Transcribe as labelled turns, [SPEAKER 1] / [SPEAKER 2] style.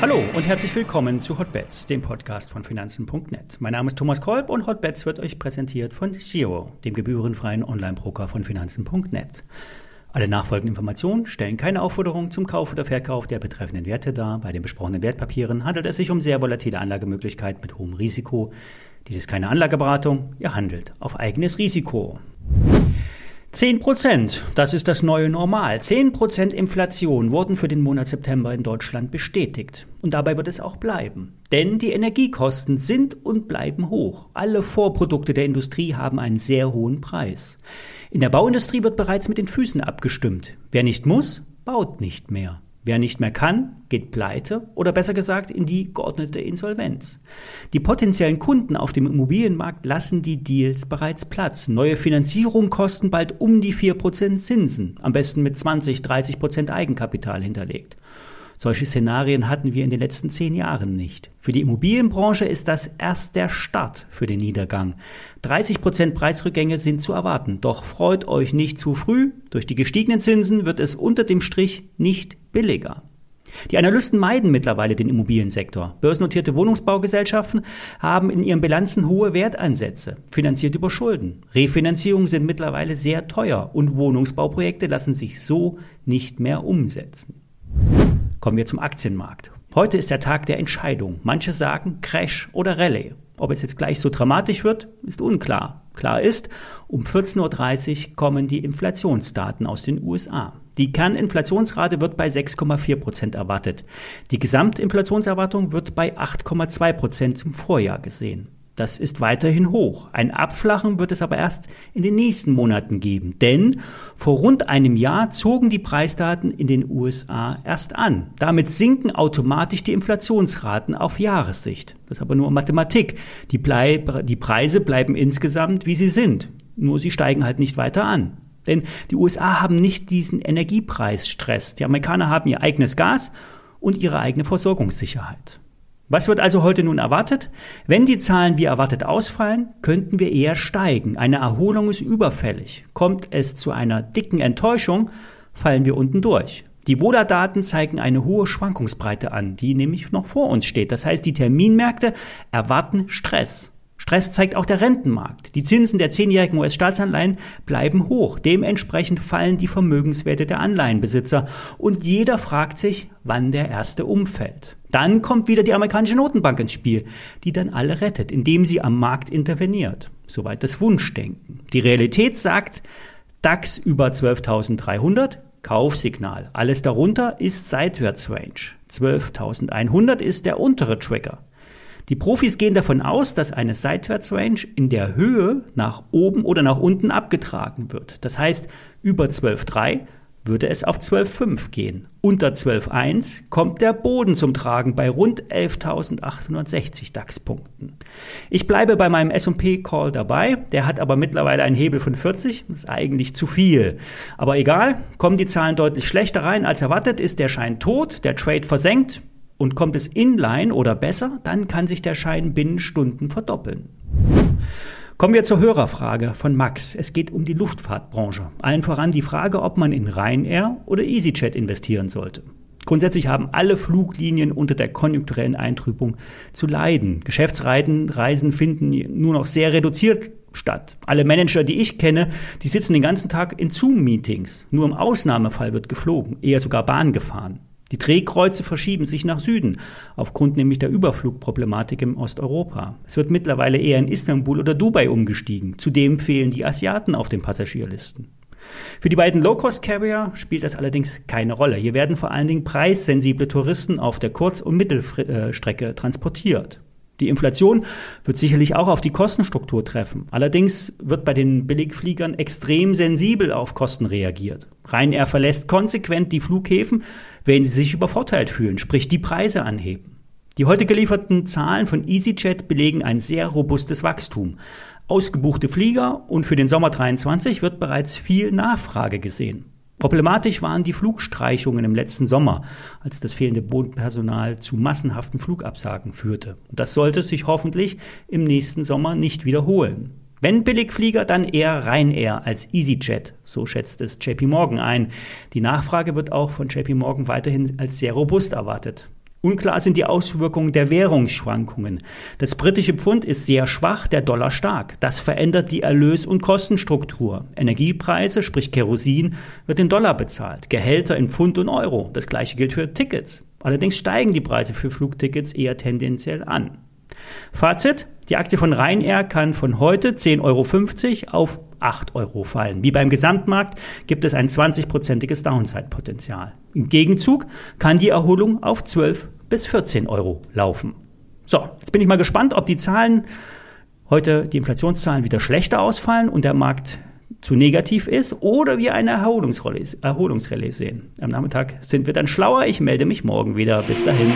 [SPEAKER 1] Hallo und herzlich willkommen zu Hotbets, dem Podcast von Finanzen.net. Mein Name ist Thomas Kolb und Hotbets wird euch präsentiert von Zero, dem gebührenfreien Online-Broker von Finanzen.net. Alle nachfolgenden Informationen stellen keine Aufforderung zum Kauf oder Verkauf der betreffenden Werte dar. Bei den besprochenen Wertpapieren handelt es sich um sehr volatile Anlagemöglichkeiten mit hohem Risiko. Dies ist keine Anlageberatung, ihr handelt auf eigenes Risiko. 10 Prozent, das ist das neue Normal. 10 Prozent Inflation wurden für den Monat September in Deutschland bestätigt. Und dabei wird es auch bleiben. Denn die Energiekosten sind und bleiben hoch. Alle Vorprodukte der Industrie haben einen sehr hohen Preis. In der Bauindustrie wird bereits mit den Füßen abgestimmt. Wer nicht muss, baut nicht mehr. Wer nicht mehr kann, geht pleite oder besser gesagt in die geordnete Insolvenz. Die potenziellen Kunden auf dem Immobilienmarkt lassen die Deals bereits Platz. Neue Finanzierungen kosten bald um die 4% Zinsen, am besten mit 20, 30% Eigenkapital hinterlegt. Solche Szenarien hatten wir in den letzten zehn Jahren nicht. Für die Immobilienbranche ist das erst der Start für den Niedergang. 30 Prozent Preisrückgänge sind zu erwarten. Doch freut euch nicht zu früh. Durch die gestiegenen Zinsen wird es unter dem Strich nicht billiger. Die Analysten meiden mittlerweile den Immobiliensektor. Börsennotierte Wohnungsbaugesellschaften haben in ihren Bilanzen hohe Werteinsätze, finanziert über Schulden. Refinanzierungen sind mittlerweile sehr teuer und Wohnungsbauprojekte lassen sich so nicht mehr umsetzen. Kommen wir zum Aktienmarkt. Heute ist der Tag der Entscheidung. Manche sagen Crash oder Rallye. Ob es jetzt gleich so dramatisch wird, ist unklar. Klar ist, um 14.30 Uhr kommen die Inflationsdaten aus den USA. Die Kerninflationsrate wird bei 6,4 Prozent erwartet. Die Gesamtinflationserwartung wird bei 8,2 Prozent zum Vorjahr gesehen. Das ist weiterhin hoch. Ein Abflachen wird es aber erst in den nächsten Monaten geben, denn vor rund einem Jahr zogen die Preisdaten in den USA erst an. Damit sinken automatisch die Inflationsraten auf Jahressicht. Das ist aber nur Mathematik. Die, Bleib die Preise bleiben insgesamt, wie sie sind. Nur sie steigen halt nicht weiter an. Denn die USA haben nicht diesen Energiepreisstress. Die Amerikaner haben ihr eigenes Gas und ihre eigene Versorgungssicherheit. Was wird also heute nun erwartet? Wenn die Zahlen wie erwartet ausfallen, könnten wir eher steigen. Eine Erholung ist überfällig. Kommt es zu einer dicken Enttäuschung, fallen wir unten durch. Die Voda-Daten zeigen eine hohe Schwankungsbreite an, die nämlich noch vor uns steht. Das heißt, die Terminmärkte erwarten Stress. Stress zeigt auch der Rentenmarkt. Die Zinsen der zehnjährigen US-Staatsanleihen bleiben hoch. Dementsprechend fallen die Vermögenswerte der Anleihenbesitzer. Und jeder fragt sich, wann der erste umfällt. Dann kommt wieder die amerikanische Notenbank ins Spiel, die dann alle rettet, indem sie am Markt interveniert. Soweit das Wunschdenken. Die Realität sagt, DAX über 12.300, Kaufsignal. Alles darunter ist Seitwärtsrange. 12.100 ist der untere Trigger. Die Profis gehen davon aus, dass eine Seitwärtsrange in der Höhe nach oben oder nach unten abgetragen wird. Das heißt, über 12,3 würde es auf 12,5 gehen. Unter 12,1 kommt der Boden zum Tragen bei rund 11.860 DAX-Punkten. Ich bleibe bei meinem S&P-Call dabei. Der hat aber mittlerweile einen Hebel von 40. Das ist eigentlich zu viel. Aber egal, kommen die Zahlen deutlich schlechter rein als erwartet, ist der Schein tot, der Trade versenkt. Und kommt es inline oder besser, dann kann sich der Schein binnen Stunden verdoppeln. Kommen wir zur Hörerfrage von Max. Es geht um die Luftfahrtbranche. Allen voran die Frage, ob man in Ryanair oder EasyJet investieren sollte. Grundsätzlich haben alle Fluglinien unter der konjunkturellen Eintrübung zu leiden. Geschäftsreisen finden nur noch sehr reduziert statt. Alle Manager, die ich kenne, die sitzen den ganzen Tag in Zoom-Meetings. Nur im Ausnahmefall wird geflogen, eher sogar Bahn gefahren. Die Drehkreuze verschieben sich nach Süden, aufgrund nämlich der Überflugproblematik im Osteuropa. Es wird mittlerweile eher in Istanbul oder Dubai umgestiegen. Zudem fehlen die Asiaten auf den Passagierlisten. Für die beiden Low-Cost-Carrier spielt das allerdings keine Rolle. Hier werden vor allen Dingen preissensible Touristen auf der Kurz- und Mittelstrecke transportiert. Die Inflation wird sicherlich auch auf die Kostenstruktur treffen. Allerdings wird bei den Billigfliegern extrem sensibel auf Kosten reagiert. Ryanair verlässt konsequent die Flughäfen, wenn sie sich übervorteilt fühlen, sprich die Preise anheben. Die heute gelieferten Zahlen von EasyJet belegen ein sehr robustes Wachstum. Ausgebuchte Flieger und für den Sommer 23 wird bereits viel Nachfrage gesehen. Problematisch waren die Flugstreichungen im letzten Sommer, als das fehlende Bodenpersonal zu massenhaften Flugabsagen führte. Das sollte sich hoffentlich im nächsten Sommer nicht wiederholen. Wenn Billigflieger, dann eher Ryanair als EasyJet, so schätzt es JP Morgan ein. Die Nachfrage wird auch von JP Morgan weiterhin als sehr robust erwartet. Unklar sind die Auswirkungen der Währungsschwankungen. Das britische Pfund ist sehr schwach, der Dollar stark. Das verändert die Erlös- und Kostenstruktur. Energiepreise, sprich Kerosin, wird in Dollar bezahlt. Gehälter in Pfund und Euro. Das gleiche gilt für Tickets. Allerdings steigen die Preise für Flugtickets eher tendenziell an. Fazit, die Aktie von Ryanair kann von heute 10,50 Euro auf 8 Euro fallen. Wie beim Gesamtmarkt gibt es ein 20-prozentiges Downside-Potenzial. Im Gegenzug kann die Erholung auf 12 bis 14 Euro laufen. So, jetzt bin ich mal gespannt, ob die Zahlen heute, die Inflationszahlen wieder schlechter ausfallen und der Markt zu negativ ist oder wir eine Erholungsrallye, Erholungsrallye sehen. Am Nachmittag sind wir dann schlauer. Ich melde mich morgen wieder. Bis dahin.